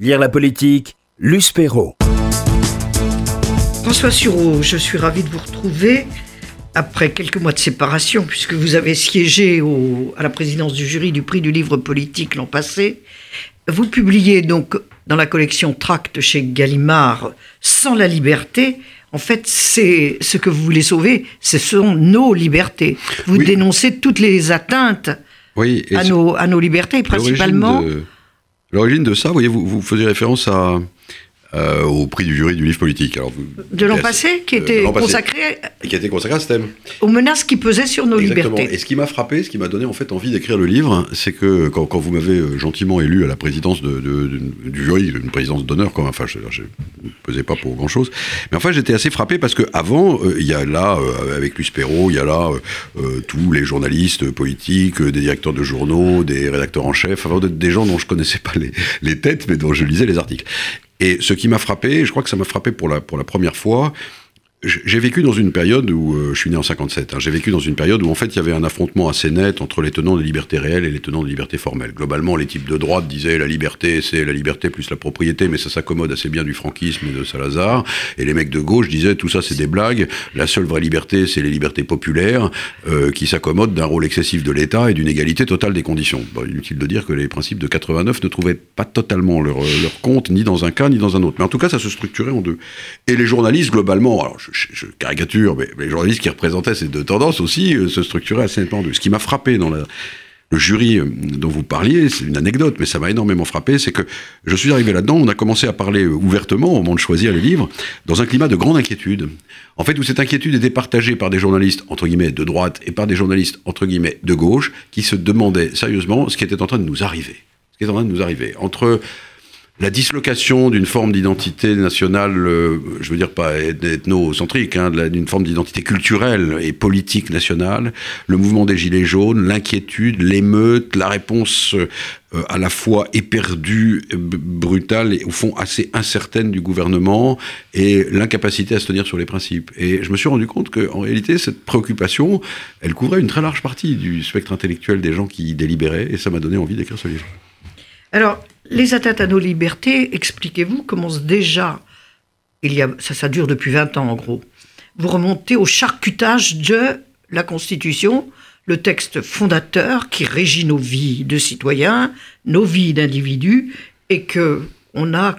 Lire la politique, Luce Perrault. François Sureau, je suis ravi de vous retrouver après quelques mois de séparation, puisque vous avez siégé à la présidence du jury du prix du livre politique l'an passé. Vous publiez donc dans la collection Tract chez Gallimard Sans la liberté. En fait, c'est ce que vous voulez sauver, ce sont nos libertés. Vous dénoncez toutes les atteintes à, nos, à nos libertés, principalement. L'origine de ça, voyez, vous, vous faisiez référence à, euh, au prix du jury du livre politique. Alors, de l'an passé, qui était consacré et qui était consacré à ce thème. Aux menaces qui pesaient sur nos Exactement. libertés. Et ce qui m'a frappé, ce qui m'a donné en fait envie d'écrire le livre, c'est que quand, quand, vous m'avez euh, gentiment élu à la présidence de, de, du jury, une présidence d'honneur, comme enfin, je ne pesais pas pour grand chose, mais enfin j'étais assez frappé parce que avant, euh, il y a là avec Luce Perrault, il y a là tous les journalistes politiques, des directeurs de journaux, des rédacteurs en chef, enfin, des gens dont je connaissais pas les, les têtes, mais dont je lisais les articles. Et ce qui m'a frappé, je crois que ça m'a frappé pour la, pour la première fois, j'ai vécu dans une période où, euh, je suis né en 57, hein, j'ai vécu dans une période où en fait il y avait un affrontement assez net entre les tenants de liberté réelle et les tenants de liberté formelle. Globalement, les types de droite disaient la liberté c'est la liberté plus la propriété, mais ça s'accommode assez bien du franquisme et de Salazar. Et les mecs de gauche disaient tout ça c'est des blagues, la seule vraie liberté c'est les libertés populaires euh, qui s'accommodent d'un rôle excessif de l'État et d'une égalité totale des conditions. Bon, inutile de dire que les principes de 89 ne trouvaient pas totalement leur, leur compte ni dans un cas ni dans un autre. Mais en tout cas ça se structurait en deux. Et les journalistes globalement, alors je, je, caricature, mais, les journalistes qui représentaient ces deux tendances aussi euh, se structuraient assez nettement. Ce qui m'a frappé dans le jury euh, dont vous parliez, c'est une anecdote, mais ça m'a énormément frappé, c'est que je suis arrivé là-dedans, on a commencé à parler euh, ouvertement au moment de choisir les livres, dans un climat de grande inquiétude. En fait, où cette inquiétude était partagée par des journalistes, entre guillemets, de droite, et par des journalistes, entre guillemets, de gauche, qui se demandaient sérieusement ce qui était en train de nous arriver. Ce qui était en train de nous arriver. Entre la dislocation d'une forme d'identité nationale, euh, je veux dire pas ethnocentrique, hein, d'une forme d'identité culturelle et politique nationale, le mouvement des Gilets jaunes, l'inquiétude, l'émeute, la réponse euh, à la fois éperdue, brutale et au fond assez incertaine du gouvernement et l'incapacité à se tenir sur les principes. Et je me suis rendu compte qu'en réalité, cette préoccupation, elle couvrait une très large partie du spectre intellectuel des gens qui délibéraient et ça m'a donné envie d'écrire ce livre. Alors, les atteintes à nos libertés, expliquez-vous, commencent déjà, il y a, ça, ça dure depuis 20 ans en gros. Vous remontez au charcutage de la Constitution, le texte fondateur qui régit nos vies de citoyens, nos vies d'individus, et que on a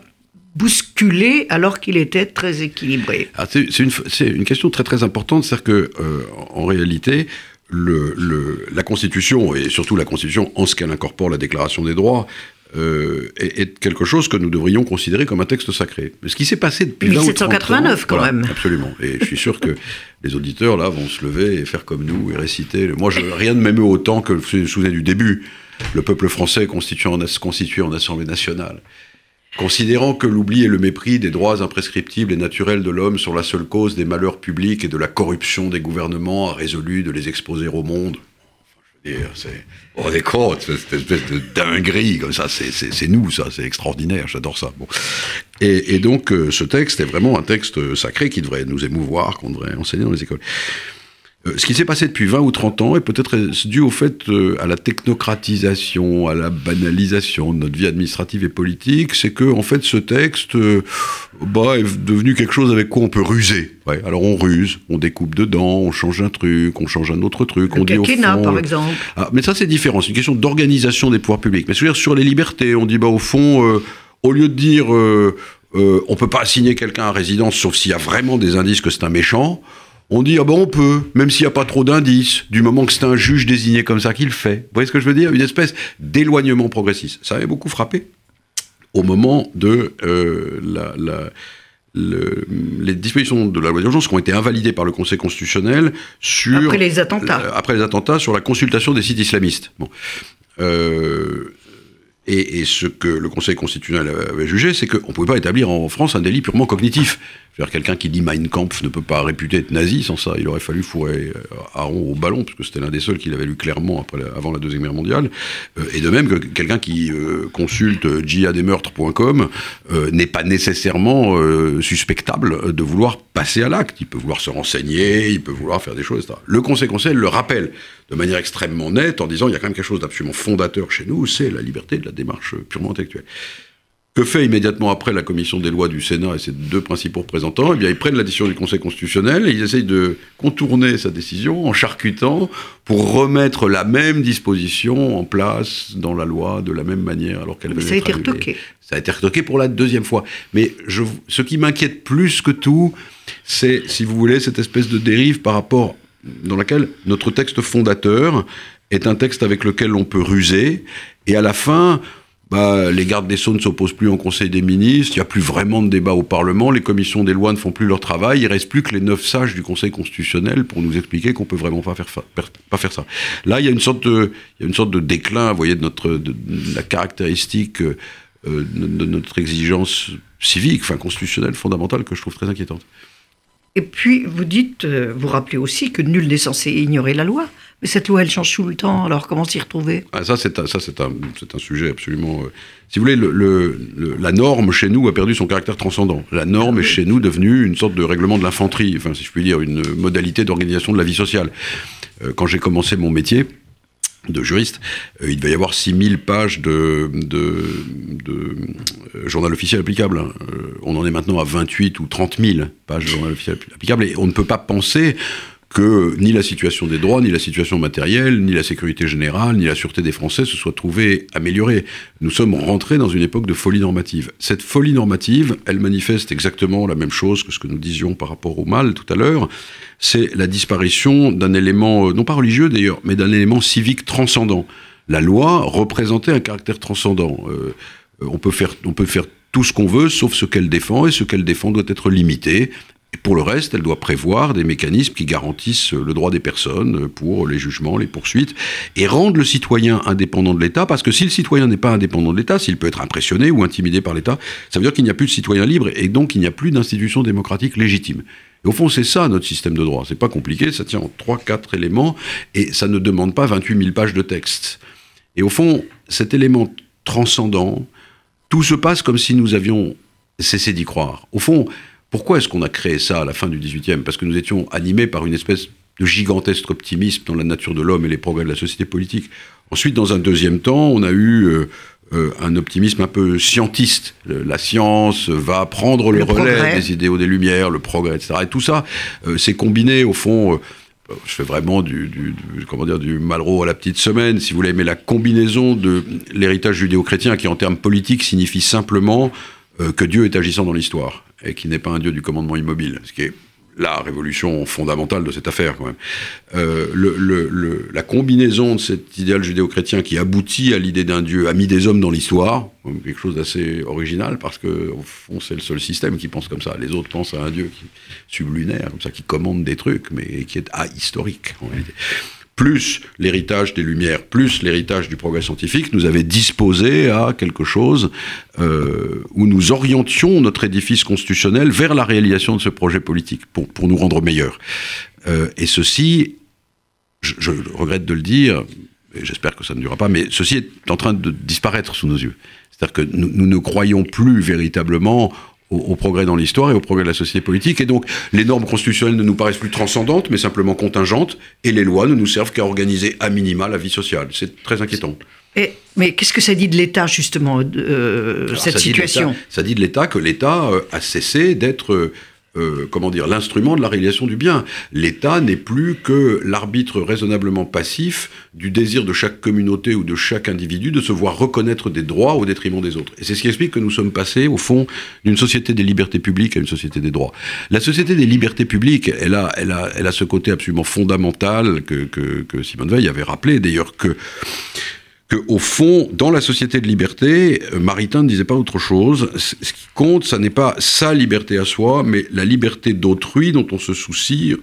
bousculé alors qu'il était très équilibré. Ah, c'est une, question très très importante, c'est-à-dire que euh, en réalité, la Constitution, et surtout la Constitution en ce qu'elle incorpore la Déclaration des droits, euh, est, quelque chose que nous devrions considérer comme un texte sacré. Mais ce qui s'est passé depuis 1789 quand même. Absolument. Et je suis sûr que les auditeurs là vont se lever et faire comme nous et réciter. Moi, je, rien ne m'émeut autant que vous souvenez du début. Le peuple français constitué en, constitué en Assemblée nationale. Considérant que l'oubli et le mépris des droits imprescriptibles et naturels de l'homme sont la seule cause des malheurs publics et de la corruption des gouvernements, a résolu de les exposer au monde. C'est, on est compte, cette espèce de dinguerie comme ça, c'est nous ça, c'est extraordinaire, j'adore ça. Bon. Et, et, donc euh, ce texte est vraiment un texte sacré qui devrait nous émouvoir, qu'on devrait enseigner dans les écoles. Euh, ce qui s'est passé depuis 20 ou 30 ans est peut-être dû au fait euh, à la technocratisation, à la banalisation de notre vie administrative et politique, c'est que en fait ce texte euh, bah, est devenu quelque chose avec quoi on peut ruser. Ouais, alors on ruse, on découpe dedans, on change un truc, on change un autre truc, Le on dit au fond, par exemple. Ah, mais ça c'est différent, c'est une question d'organisation des pouvoirs publics. Mais dire sur les libertés, on dit bah au fond, au lieu de dire on peut pas assigner quelqu'un à résidence sauf s'il y a vraiment des indices que c'est un méchant on dit, ah ben on peut, même s'il n'y a pas trop d'indices, du moment que c'est un juge désigné comme ça qui le fait. Vous voyez ce que je veux dire? Une espèce d'éloignement progressiste. Ça avait beaucoup frappé au moment de euh, la, les dispositions de la loi d'urgence qui ont été invalidées par le Conseil constitutionnel sur... Après les attentats. Euh, après les attentats sur la consultation des sites islamistes. Bon. Euh, et, et, ce que le Conseil constitutionnel avait jugé, c'est qu'on ne pouvait pas établir en France un délit purement cognitif. Cest quelqu'un qui dit Mein Kampf ne peut pas réputer être nazi, sans ça, il aurait fallu fourrer euh, Aaron au ballon, parce que c'était l'un des seuls qui l'avait lu clairement après, avant la Deuxième Guerre mondiale. Euh, et de même que quelqu'un qui euh, consulte djihadesmeurtres.com euh, n'est pas nécessairement suspectable de vouloir passer à l'acte. Il peut vouloir se renseigner, il peut vouloir faire des choses, etc. Le Conseil constitutionnel le rappelle de manière extrêmement nette en disant il y a quand même quelque chose d'absolument fondateur chez nous, c'est la liberté de la démarche purement intellectuelle. Que fait immédiatement après la commission des lois du Sénat et ses deux principaux représentants? Eh bien, ils prennent la décision du Conseil constitutionnel et ils essayent de contourner sa décision en charcutant pour remettre la même disposition en place dans la loi de la même manière alors qu'elle Ça a été retoqué. Ça a été retoqué pour la deuxième fois. Mais je, ce qui m'inquiète plus que tout, c'est, si vous voulez, cette espèce de dérive par rapport dans laquelle notre texte fondateur est un texte avec lequel on peut ruser et à la fin bah, les gardes des Sceaux ne s'opposent plus au Conseil des ministres, il n'y a plus vraiment de débat au Parlement, les commissions des lois ne font plus leur travail, il reste plus que les neuf sages du Conseil constitutionnel pour nous expliquer qu'on peut vraiment pas faire, pas faire ça. Là, il y a une sorte de, il y a une sorte de déclin, vous voyez, de notre, de, la caractéristique euh, de, notre exigence civique, enfin constitutionnelle, fondamentale, que je trouve très inquiétante. Et puis, vous dites, euh, vous rappelez aussi que nul n'est censé ignorer la loi. Mais cette loi, elle change tout le temps, alors comment s'y retrouver? Ah, Ça, c'est un, un, un, sujet absolument... Euh, si vous voulez, le, le, la norme chez nous a perdu son caractère transcendant. La norme est chez nous devenue une sorte de règlement de l'infanterie, enfin, si je puis dire, une modalité d'organisation de la vie sociale. Euh, quand j'ai commencé mon métier, de juriste, euh, il devait y avoir 6000 pages de, de, de journal officiel applicable. Hein. on en est maintenant à 28 ou 30 000 pages de journal officiel applicable, et on ne peut pas penser que ni la situation des droits, ni la situation matérielle, ni la sécurité générale, ni la sûreté des Français se soient trouvées améliorées. Nous sommes rentrés dans une époque de folie normative. Cette folie normative, elle manifeste exactement la même chose que ce que nous disions par rapport au mal tout à l'heure. C'est la disparition d'un élément, euh, non pas religieux d'ailleurs, mais d'un élément civique transcendant. La loi représentait un caractère transcendant. Euh, on, peut faire, on peut faire tout ce qu'on veut, sauf ce qu'elle défend, et ce qu'elle défend doit être limité pour le reste, elle doit prévoir des mécanismes qui garantissent le droit des personnes pour les jugements, les poursuites, et rendre le citoyen indépendant de l'État, parce que si le citoyen n'est pas indépendant de l'État, s'il peut être impressionné ou intimidé par l'État, ça veut dire qu'il n'y a plus de citoyen libre, et donc il n'y a plus d'institution démocratique légitime. Et au fond, c'est ça notre système de droit. C'est pas compliqué, ça tient en trois, quatre éléments, et ça ne demande pas 28 000 pages de texte. Et au fond, cet élément transcendant, tout se passe comme si nous avions cessé d'y croire. Au fond, pourquoi est-ce qu'on a créé ça à la fin du XVIIIe Parce que nous étions animés par une espèce de gigantesque optimisme dans la nature de l'homme et les progrès de la société politique. Ensuite, dans un deuxième temps, on a eu euh, euh, un optimisme un peu scientiste. la science va prendre le, relais des idéaux des Lumières, le progrès, etc. Et tout ça, euh, c'est combiné au fond je fais vraiment du, du, comment dire, du Malraux à la petite semaine, si vous voulez, mais la combinaison de l'héritage judéo-chrétien qui, en termes politiques, signifie simplement que Dieu est agissant dans l'histoire et qui n'est pas un dieu du commandement immobile, ce qui est la révolution fondamentale de cette affaire quand même. Euh, le, la combinaison de cet idéal judéo-chrétien qui aboutit à l'idée d'un Dieu ami des hommes dans l'histoire, quelque chose d'assez original parce que au fond c'est le seul système qui pense comme ça. Les autres pensent à un Dieu qui sublunaire, comme ça, qui commande des trucs, mais qui est ahistorique en réalité plus l'héritage des Lumières, plus l'héritage du progrès scientifique, nous avait disposé à quelque chose euh, où nous orientions notre édifice constitutionnel vers la réalisation de ce projet politique, pour, pour nous rendre meilleurs. Euh, et ceci, je, regrette de le dire, et j'espère que ça ne durera pas, mais ceci est en train de disparaître sous nos yeux. C'est-à-dire que nous ne croyons plus véritablement au, progrès dans l'histoire et au progrès de la société politique. Et donc, les normes constitutionnelles ne nous paraissent plus transcendantes, mais simplement contingentes, et les lois ne nous servent qu'à organiser à minima la vie sociale. C'est très inquiétant. Et, mais qu'est-ce que ça dit de l'État, justement, euh, cette situation? Ça dit de l'État que l'État euh, a cessé d'être euh, comment dire, l'instrument de la réalisation du bien. L'État n'est plus que l'arbitre raisonnablement passif du désir de chaque communauté ou de chaque individu de se voir reconnaître des droits au détriment des autres. Et c'est ce qui explique que nous sommes passés, au fond, d'une société des libertés publiques à une société des droits. La société des libertés publiques, elle a, elle a, elle a ce côté absolument fondamental que, que, que Simone Veil avait rappelé, d'ailleurs, que que au fond, dans la société de liberté, euh, Maritain ne disait pas autre chose. Ce qui compte, ça n'est pas sa liberté à soi, mais la liberté d'autrui dont on se soucie.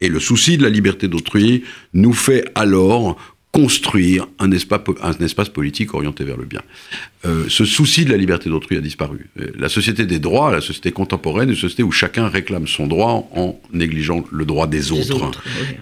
Et le souci de la liberté d'autrui nous fait alors construire un espace, un espace politique orienté vers le bien. Euh, ce souci de la liberté d'autrui a disparu. Euh, la société des droits, la société contemporaine, une société où chacun réclame son droit en négligeant le droit des, autres.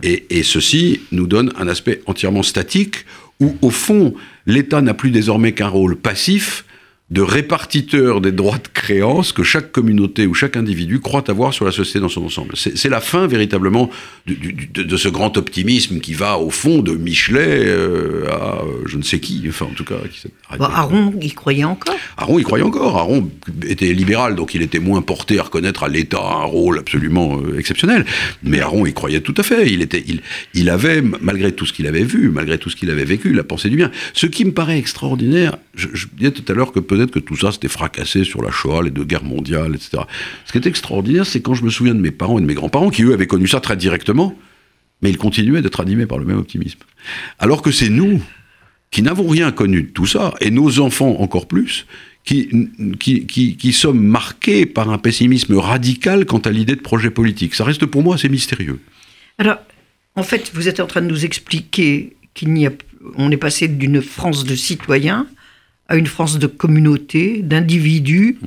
et, et, ceci nous donne un aspect entièrement statique où, au fond, l'État n'a plus désormais qu'un rôle passif de répartiteur des droits de créance que chaque communauté ou chaque individu croit avoir sur la société dans son ensemble. C'est la fin véritablement de, ce grand optimisme qui va au fond de Michelet euh, à euh, je ne sais qui, enfin en tout cas. Qui bah, Aron y croyait encore? Aron y croyait encore. Aron était libéral, donc il était moins porté à reconnaître à l'État un rôle absolument euh, exceptionnel. Mais Aron y croyait tout à fait. Il, était, il, il avait, malgré tout ce qu'il avait vu, malgré tout ce qu'il avait vécu, la pensée du bien. Ce qui me paraît extraordinaire, je, je disais tout à l'heure que peut que tout ça s'était fracassé sur la Shoah, les deux guerres mondiales, etc. Ce qui est extraordinaire, c'est quand je me souviens de mes parents et de mes grands-parents, qui eux avaient connu ça très directement, mais ils continuaient d'être animés par le même optimisme. Alors que c'est nous, qui n'avons rien connu de tout ça, et nos enfants encore plus, qui, qui, qui, sommes marqués par un pessimisme radical quant à l'idée de projet politique. Ça reste pour moi assez mystérieux. Alors, en fait, vous êtes en train de nous expliquer qu'il n'y a, on est passé d'une France de citoyens à une France de communauté, d'individus,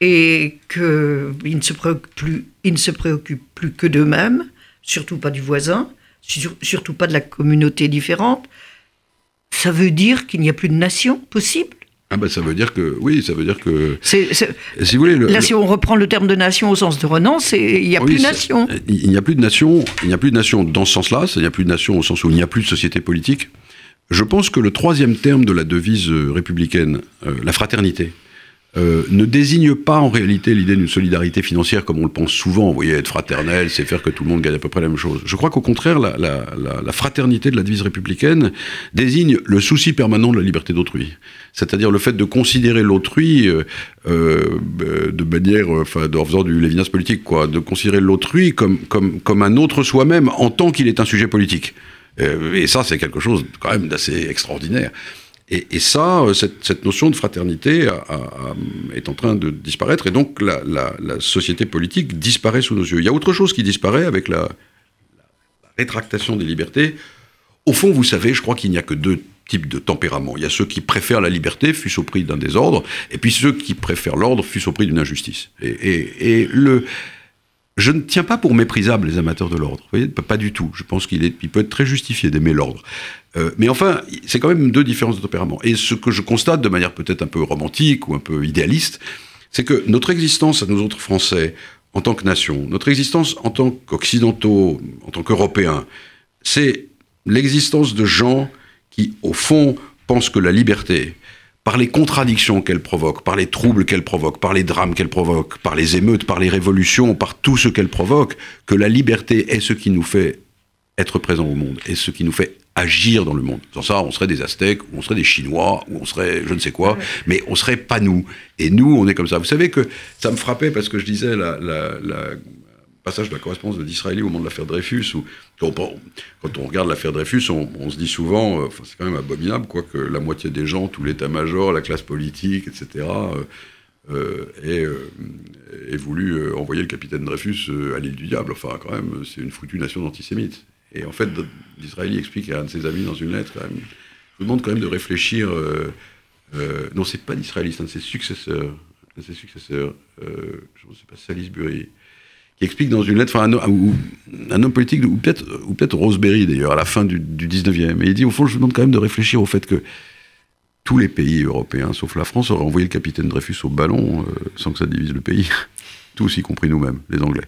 et qu'ils ne se préoccupent plus, ils ne se préoccupent plus que d'eux-mêmes, surtout pas du voisin, surtout pas de la communauté différente. Ça veut dire qu'il n'y a plus de nation possible ah ben ça veut dire que oui, ça veut dire que si vous voulez là si on reprend le terme de nation au sens de Renan, c'est il n'y a plus de nation. Il n'y a plus de nation, il n'y a plus de nation dans ce sens-là, il n'y a plus de nation au sens où il n'y a plus de société politique. Je pense que le troisième terme de la devise euh, républicaine, euh, la fraternité, euh, ne désigne pas en réalité l'idée d'une solidarité financière comme on le pense souvent. Vous voyez, être fraternel, c'est faire que tout le monde gagne à peu près la même chose. Je crois qu'au contraire, la, la, la, fraternité de la devise républicaine désigne le souci permanent de la liberté d'autrui. C'est-à-dire le fait de considérer l'autrui de manière, enfin, en faisant du Lévinas politique, quoi, de considérer l'autrui comme, comme, comme un autre soi-même en tant qu'il est un sujet politique. Euh, et ça, c'est quelque chose quand même d'assez extraordinaire. Et, ça, euh, cette, notion de fraternité est en train de disparaître, et donc la, société politique disparaît sous nos yeux. Il y a autre chose qui disparaît avec la, rétractation des libertés. Au fond, vous savez, je crois qu'il n'y a que deux types de tempéraments. Il y a ceux qui préfèrent la liberté, fût-ce au prix d'un désordre, et puis ceux qui préfèrent l'ordre, fût-ce au prix d'une injustice. Et le, je ne tiens pas pour méprisable les amateurs de l'ordre. Vous voyez, pas du tout. Je pense qu'il il peut être très justifié d'aimer l'ordre. Euh, mais enfin, c'est quand même deux différences de tempérament. Et ce que je constate de manière peut-être un peu romantique ou un peu idéaliste, c'est que notre existence à nous autres Français, en tant que nation, notre existence en tant qu'Occidentaux, en tant qu'Européens, c'est l'existence de gens qui, au fond, pensent que la liberté, par les contradictions qu'elle provoque, par les troubles qu'elle provoque, par les drames qu'elle provoque, par les émeutes, par les révolutions, par tout ce qu'elle provoque, que la liberté est ce qui nous fait être présent au monde, et ce qui nous fait agir dans le monde. Sans ça, on serait des Aztèques, ou on serait des Chinois, ou on serait je ne sais quoi, mais on serait pas nous. Et nous, on est comme ça. Vous savez que ça me frappait parce que je disais la, passage de la correspondance de au moment de l'affaire Dreyfus, où quand on, regarde l'affaire Dreyfus, on, se dit souvent, euh, c'est quand même abominable, quoi, que la moitié des gens, tout l'état-major, la classe politique, etc., euh, euh, ait, voulu envoyer le capitaine Dreyfus à l'île du diable. Enfin, quand même, c'est une foutue nation d'antisémites. Et en fait, Disraeli explique à un de ses amis dans une lettre, quand même, je vous demande quand même de réfléchir. non, c'est pas Disraeli, c'est un de ses successeurs. Un de ses successeurs, je ne sais pas, Salisbury qui explique dans une lettre, enfin, un, un, homme politique, ou peut-être ou peut Roseberry d'ailleurs, à la fin du, du 19e, et il dit, au fond, je vous demande quand même de réfléchir au fait que tous les pays européens, sauf la France, auraient envoyé le capitaine Dreyfus au ballon euh, sans que ça divise le pays. Tous, y compris nous-mêmes, les Anglais.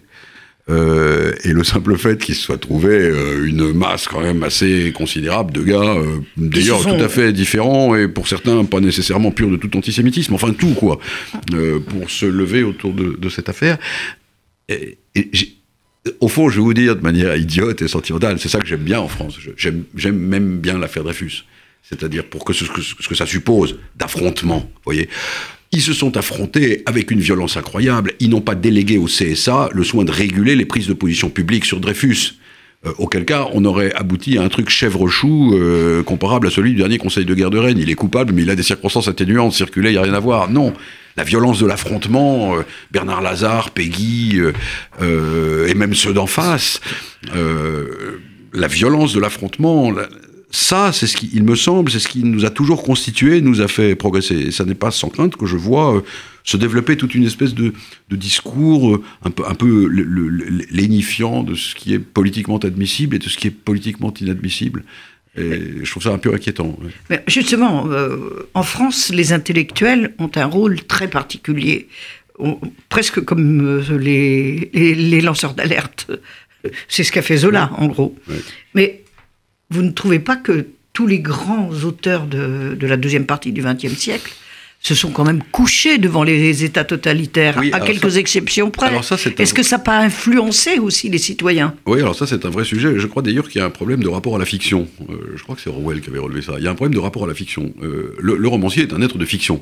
Euh, et le simple fait qu'il se soit trouvé euh, une masse quand même assez considérable de gars, d'ailleurs tout à fait différents, et pour certains pas nécessairement purs de tout antisémitisme, enfin tout quoi, pour se lever autour de, de cette affaire, au fond, je vais vous dire de manière idiote et sentimentale, c'est ça que j'aime bien en France. J'aime même bien l'affaire Dreyfus. C'est-à-dire pour que ce, que ça suppose d'affrontement, voyez. Ils se sont affrontés avec une violence incroyable. Ils n'ont pas délégué au CSA le soin de réguler les prises de position publiques sur Dreyfus. Euh, auquel cas, on aurait abouti à un truc chèvre-chou euh, comparable à celui du dernier Conseil de guerre de Rennes. Il est coupable, mais il a des circonstances atténuantes, circulées, il n'y a rien à voir. Non la violence de l'affrontement, euh, Bernard Lazare, Peggy, euh, euh, et même ceux d'en face, la violence de l'affrontement, ça, c'est ce qui, il me semble, c'est ce qui nous a toujours constitué, nous a fait progresser. Et ça n'est pas sans crainte que je vois se développer toute une espèce de, discours un peu, un peu lénifiant de ce qui est politiquement admissible et de ce qui est politiquement inadmissible. Et je trouve ça un peu inquiétant. Mais justement, euh, en France, les intellectuels ont un rôle très particulier, On- presque comme euh, les, les- les lanceurs d'alerte. C'est ce qu'a fait Zola, en gros. Ouais. Mais vous ne trouvez pas que tous les grands auteurs de, de la deuxième partie du XXe siècle se sont quand même couchés devant les États totalitaires, Oui, à quelques ça- exceptions près. un- Est-ce que ça n'a pas influencé aussi les citoyens? Oui, alors ça c'est un vrai sujet. Je crois d'ailleurs qu'il y a un problème de rapport à la fiction. Euh, je crois que c'est Orwell qui avait relevé ça. Il y a un problème de rapport à la fiction. Euh, le, le romancier est un être de fiction.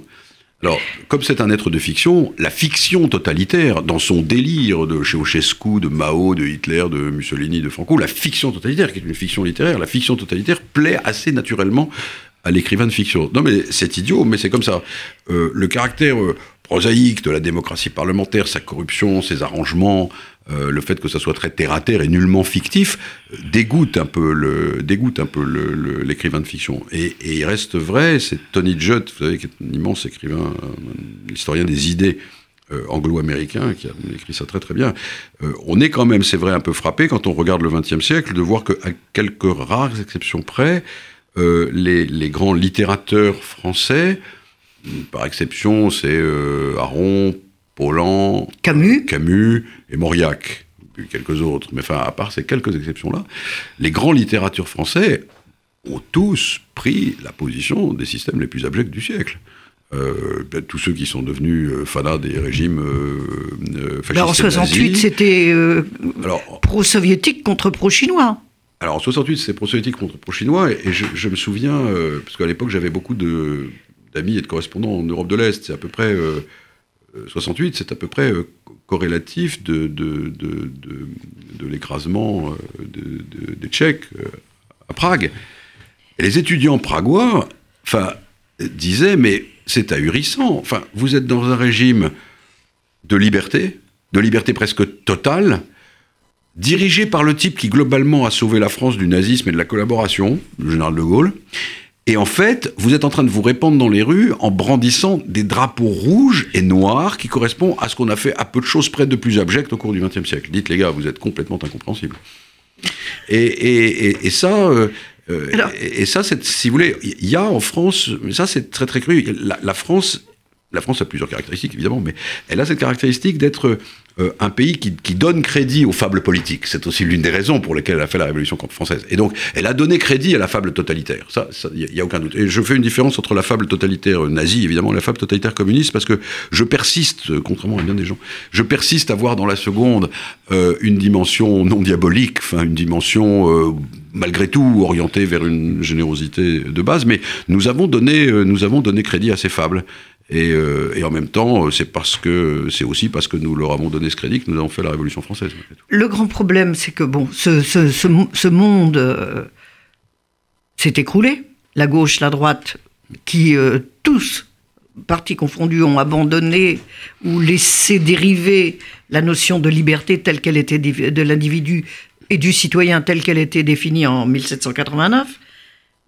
Alors, comme c'est un être de fiction, la fiction totalitaire, dans son délire de Ceausescu, de Mao, de Hitler, de Mussolini, de Franco, la fiction totalitaire, qui est une fiction littéraire, la fiction totalitaire plaît assez naturellement à l'écrivain de fiction. Non mais c'est idiot, mais c'est comme ça. Euh, le caractère euh, prosaïque de la démocratie parlementaire, sa corruption, ses arrangements, euh, le fait que ça soit très terre à terre et nullement fictif, dégoûte un peu le dégoûte un peu l'écrivain de fiction. Et, il reste vrai, c'est Tony Judd, vous savez, qui est un immense écrivain, historien des idées anglo-américain, qui a écrit ça très très bien. On est quand même, c'est vrai, un peu frappé quand on regarde le XXe siècle de voir qu'à quelques rares exceptions près, euh, les, les grands littérateurs français, par exception, c'est euh, Aron, Paulan, Camus Camus et Mauriac, puis quelques autres. Mais enfin, à part ces quelques exceptions-là, les grands littératures français ont tous pris la position des systèmes les plus abjects du siècle. Euh, ben, tous ceux qui sont devenus euh, fanas des régimes euh, euh, fascistes Ben, En et 68, nazis. c'était Alors, pro-soviétique contre pro-chinois. Alors en 68, c'est pro-soviétique contre pro-chinois, et, je, me souviens, euh, parce qu'à l'époque j'avais beaucoup d'amis et de correspondants en Europe de l'Est, c'est à peu près, euh, euh, 68, c'est à peu près euh, corrélatif de, l'écrasement euh, de- de- des Tchèques euh, à Prague. Et les étudiants pragois, euh, disaient, mais c'est ahurissant, enfin, vous êtes dans un régime de liberté, de liberté presque totale, dirigé par le type qui globalement a sauvé la France du nazisme et de la collaboration, le général de Gaulle. Et en fait, vous êtes en train de vous répandre dans les rues en brandissant des drapeaux rouges et noirs qui correspondent à ce qu'on a fait à peu de choses près de plus abject au cours du XXe siècle. Dites les gars, vous êtes complètement incompréhensibles. Et, et- et- et ça, euh, euh, Alors- et, ça, c'est- si vous voulez, il y a en France, mais ça c'est très très cru. La, la France, la France a plusieurs caractéristiques évidemment, mais elle a cette caractéristique d'être euh, un pays qui, qui donne crédit aux fables politiques. C'est aussi l'une des raisons pour lesquelles elle a fait la Révolution française. Et donc, elle a donné crédit à la fable totalitaire. Ça, il n'y a, aucun doute. Et je fais une différence entre la fable totalitaire nazie, évidemment, et la fable totalitaire communiste, parce que je persiste, euh, contrairement à bien des gens, je persiste à voir dans la seconde euh, une dimension non diabolique, enfin une dimension euh, malgré tout orientée vers une générosité de base. Mais nous avons donné, euh, nous avons donné crédit à ces fables. Et, euh, et en même temps, euh, c'est parce que c'est aussi parce que nous leur avons donné ce crédit que nous avons fait la Révolution française. Le grand problème, c'est que bon, ce, ce- ce mo- ce monde euh, s'est écroulé. La gauche, la droite, qui tous, partis confondus, ont abandonné ou laissé dériver la notion de liberté telle qu'elle était de l'individu et du citoyen telle qu'elle était définie en 1789.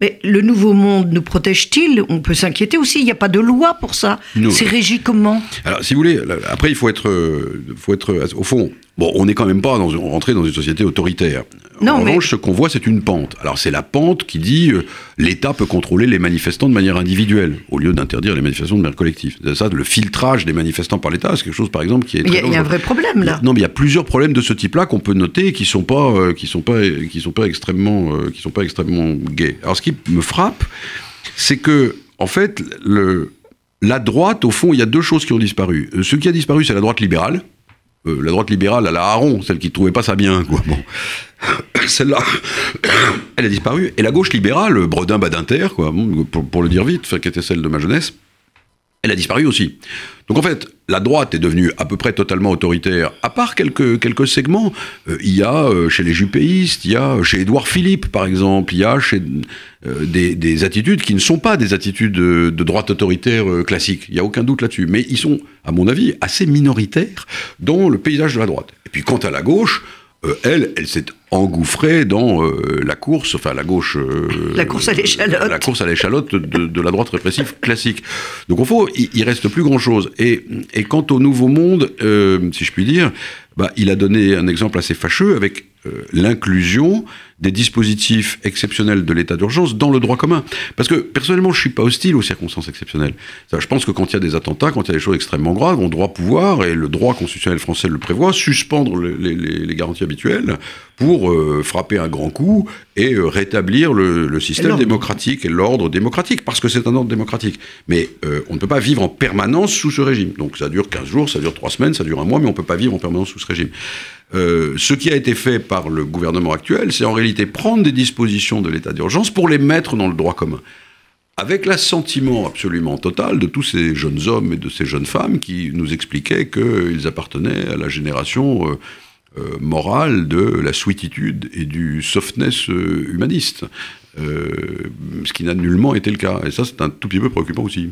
Mais le nouveau monde nous protège-t-il? On peut s'inquiéter aussi. Il n'y a pas de loi pour ça. C'est régi comment? Alors, si vous voulez, après, il faut être, euh, faut être, euh, au fond, bon, on n'est quand même pas dans, rentré dans une société autoritaire. Non, en mais- revanche, ce qu'on voit, c'est une pente. Alors, c'est la pente qui dit euh, l'État peut contrôler les manifestants de manière individuelle, au lieu d'interdire les manifestations de manière collective. Ça, le filtrage des manifestants par l'État, c'est quelque chose, par exemple, qui est. Il y, a, y un vrai problème là. Non, mais il y a plusieurs problèmes de ce type-là qu'on peut noter et qui sont pas, euh, qui sont pas, qui sont pas extrêmement, euh, qui sont pas extrêmement gays. Alors, ce qui me frappe, c'est que, en fait, le, la droite, au fond, il y a deux choses qui ont disparu. Ce qui a disparu, c'est la droite libérale. Euh, la droite libérale à la Haron, celle qui ne trouvait pas ça bien, quoi. Bon. Celle-là, elle a disparu. Et la gauche libérale, Bredin Badinter, quoi, pour, pour le dire vite, qui était celle de ma jeunesse, elle a disparu aussi. Donc en fait, la droite est devenue à peu près totalement autoritaire, à part quelques, quelques segments. Euh, il y a euh, chez les jupéistes, il y a chez Édouard Philippe, par exemple, il y a chez euh, des, des attitudes qui ne sont pas des attitudes de, de droite autoritaire euh, classique. Il n'y a aucun doute là-dessus. Mais ils sont, à mon avis, assez minoritaires dans le paysage de la droite. Et puis quant à la gauche, euh, elle, elle s'est engouffrée dans euh, la course, enfin la gauche... euh, La course à l'échalote. La course à l'échalote de, de la droite répressive classique. Donc au fond, il, il reste plus grand-chose. Et, et quant au Nouveau Monde, si je puis dire, bah, il a donné un exemple assez fâcheux avec l'inclusion des dispositifs exceptionnels de l'état d'urgence dans le droit commun. Parce que personnellement, je suis pas hostile aux circonstances exceptionnelles. je pense que quand il y a des attentats, quand il y a des choses extrêmement graves, on doit pouvoir, et le droit constitutionnel français le prévoit, suspendre les, garanties habituelles pour euh, frapper un grand coup et euh, rétablir le, système démocratique et l'ordre démocratique, parce que c'est un ordre démocratique. Mais euh, on ne peut pas vivre en permanence sous ce régime. Donc ça dure 15 jours, ça dure 3 semaines, ça dure un mois, mais on ne peut pas vivre en permanence sous ce régime. Ce qui a été fait par le gouvernement actuel, c'est en réalité prendre des dispositions de l'état d'urgence pour les mettre dans le droit commun. Avec l'assentiment absolument total de tous ces jeunes hommes et de ces jeunes femmes qui nous expliquaient qu'ils appartenaient à la génération euh, euh, morale de la sweetitude et du softness humaniste. ce qui n'a nullement été le cas. Et ça, c'est un tout petit peu préoccupant aussi.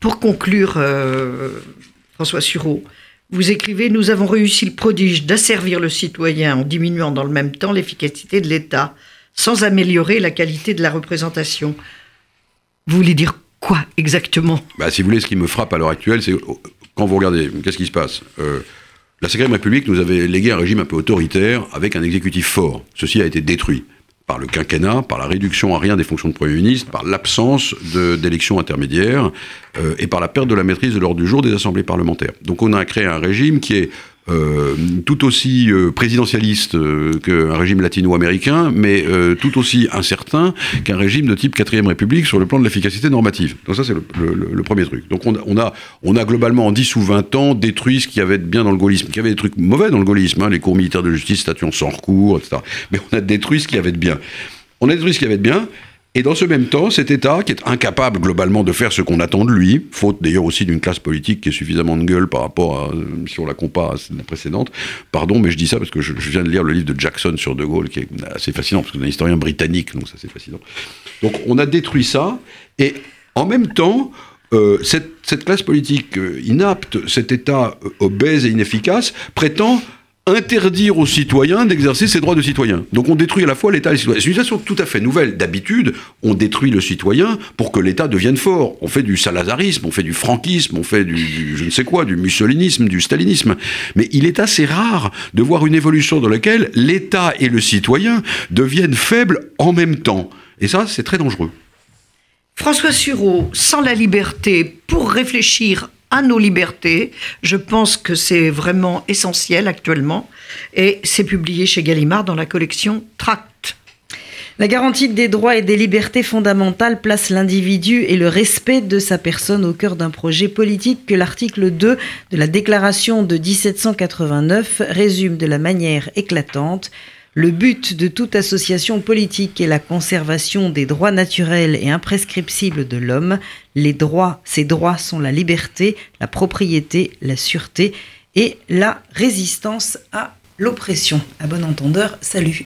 Pour conclure, François Sureau, vous écrivez Nous avons réussi le prodige d'asservir le citoyen en diminuant dans le même temps l'efficacité de l'État, sans améliorer la qualité de la représentation. Vous voulez dire quoi exactement? Bah, Si vous voulez, ce qui me frappe à l'heure actuelle, c'est quand vous regardez, qu'est-ce qui se passe? Euh, La Cinquième République nous avait légué un régime un peu autoritaire avec un exécutif fort. Ceci a été détruit par le quinquennat, par la réduction à rien des fonctions de Premier ministre, par l'absence d'élections intermédiaires euh, et par la perte de la maîtrise de l'ordre du jour des assemblées parlementaires. Donc on a créé un régime qui est euh, tout aussi euh, présidentialiste euh, qu'un régime latino-américain, mais tout aussi incertain qu'un régime de type 4ème République sur le plan de l'efficacité normative. Donc ça, c'est le, premier truc. Donc on, a, on a globalement, en 10 ou 20 ans, détruit ce qui avait de bien dans le gaullisme. Il y avait des trucs mauvais dans le gaullisme, hein, les cours militaires de justice statuant sans recours, etc. Mais on a détruit ce qui avait de bien. On a détruit ce qui avait de bien, et dans ce même temps, cet État, qui est incapable globalement de faire ce qu'on attend de lui, faute d'ailleurs aussi d'une classe politique qui est suffisamment de gueule par rapport à, si on la compare à la précédente, pardon, mais je dis ça parce que je, viens de lire le livre de Jackson sur De Gaulle, qui est assez fascinant, parce que c'est un historien britannique, donc ça c'est fascinant. Donc on a détruit ça, et en même temps, euh, cette, classe politique euh, inapte, cet État euh, obèse et inefficace, prétend interdire aux citoyens d'exercer ses droits de citoyen. Donc on détruit à la fois l'État et les citoyens. C'est une situation tout à fait nouvelle. D'habitude, on détruit le citoyen pour que l'État devienne fort. On fait du salazarisme, on fait du franquisme, on fait du, je ne sais quoi, du mussolinisme, du stalinisme. Mais il est assez rare de voir une évolution dans laquelle l'État et le citoyen deviennent faibles en même temps. Et ça, c'est très dangereux. François Sureau, sans la liberté pour réfléchir à nos libertés. Je pense que c'est vraiment essentiel actuellement. Et c'est publié chez Gallimard dans la collection Tract. La garantie des droits et des libertés fondamentales place l'individu et le respect de sa personne au cœur d'un projet politique que l'article 2 de la Déclaration de 1789 résume de la manière éclatante. Le but de toute association politique est la conservation des droits naturels et imprescriptibles de l'homme. Les droits, ces droits sont la liberté, la propriété, la sûreté et la résistance à l'oppression. À bon entendeur, salut.